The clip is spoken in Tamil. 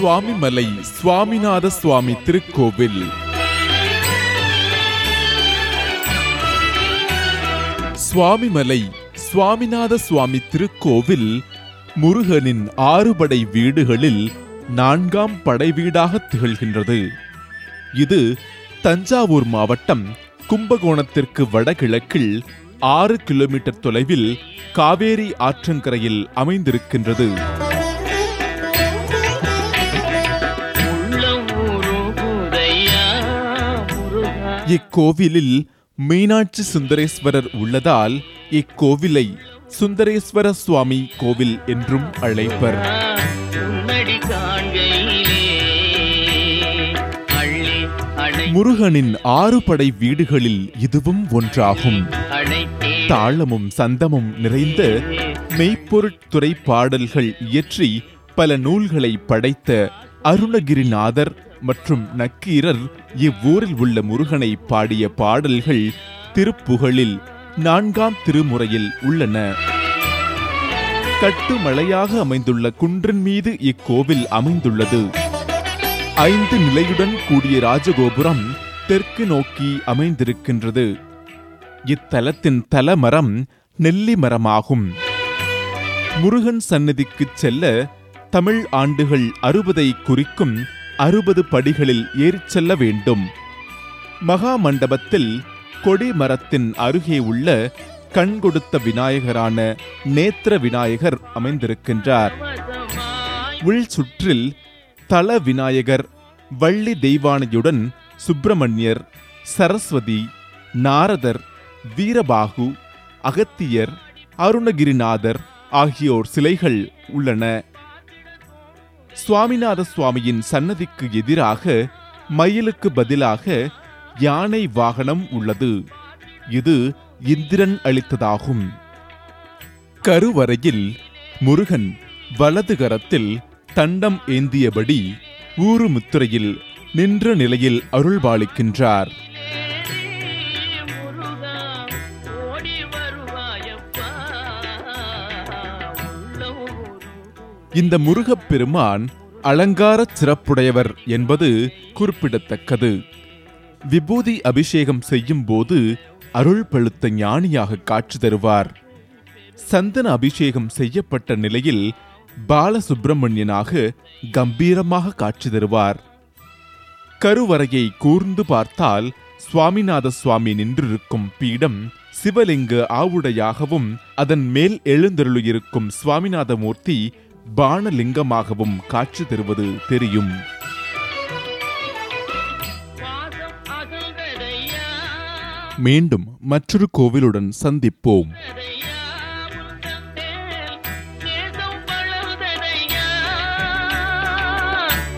சுவாமிமலை சுவாமிநாத சுவாமி திருக்கோவில். சுவாமிமலை சுவாமிநாத சுவாமி திருக்கோவில் முருகனின் ஆறுபடை வீடுகளில் நான்காம் படை வீடாக திகழ்கின்றது. இது தஞ்சாவூர் மாவட்டம் கும்பகோணத்திற்கு வடகிழக்கில் ஆறு கிலோமீட்டர் தொலைவில் காவேரி ஆற்றங்கரையில் அமைந்திருக்கின்றது. இக்கோவிலில் மீனாட்சி சுந்தரேஸ்வரர் உள்ளதால் இக்கோவிலை சுந்தரேஸ்வர சுவாமி கோவில் என்றும் அழைப்பர். முருகனின் ஆறு படை வீடுகளில் இதுவும் ஒன்றாகும். தாளமும் சந்தமும் நிறைந்த மெய்ப்பொருட்துறை பாடல்கள் இயற்றி பல நூல்களை படைத்த அருணகிரிநாதர் மற்றும் நக்கீரர் இவ்வூரில் உள்ள முருகனை பாடிய பாடல்கள் திருப்புகழில் நான்காம் திருமுறையில் உள்ளன. கட்டுமலையாக அமைந்துள்ள குன்றின் மீது இக்கோவில் அமைந்துள்ளது. ஐந்து நிலையுடன் கூடிய ராஜகோபுரம் தெற்கு நோக்கி அமைந்திருக்கின்றது. இத்தலத்தின் தலமரம் நெல்லி மரமாகும். முருகன் சந்நிதிக்குச் செல்ல தமிழ் ஆண்டுகள் அறுபதை குறிக்கும் அறுபது படிகளில் ஏறிச் செல்ல வேண்டும். மகா மண்டபத்தில் கொடி மரத்தின் அருகே உள்ள கண் கொடுத்த விநாயகரான நேத்திர விநாயகர் அமைந்திருக்கின்றார். உள் சுற்றில் தல விநாயகர் வள்ளி தெய்வானையுடன் சுப்பிரமணியர் சரஸ்வதி நாரதர் வீரபாகு அகத்தியர் அருணகிரிநாதர் ஆகியோர் சிலைகள் உள்ளன. சுவாமிநாத சுவாமியின் சன்னதிக்கு எதிராக மயிலுக்கு பதிலாக யானை வாகனம் உள்ளது. இது இந்திரன் அளித்ததாகும். கருவறையில் முருகன் வலது கரத்தில் தண்டம் ஏந்தியபடி ஊருமுத்திரையில் நின்ற நிலையில் அருள்பாலிக்கின்றார். இந்த முருகப் பெருமான் அலங்கார சிறப்புடையவர் என்பது குறிப்பிடத்தக்கது. விபூதி அபிஷேகம் செய்யும் போது அருள் பழுத்த ஞானியாக காட்சி தருவார். சந்தன அபிஷேகம் செய்யப்பட்ட நிலையில் பாலசுப்பிரமணியனாக கம்பீரமாக காட்சி தருவார். கருவறையை கூர்ந்து பார்த்தால் சுவாமிநாத சுவாமி நின்றிருக்கும் பீடம் சிவலிங்க ஆவுடையாகவும் அதன் மேல் எழுந்தருளியிருக்கும் சுவாமிநாத மூர்த்தி பானலிங்கமாகவும் காட்சி தருவது தெரியும். மீண்டும் மற்றொரு கோவிலுடன் சந்திப்போம்.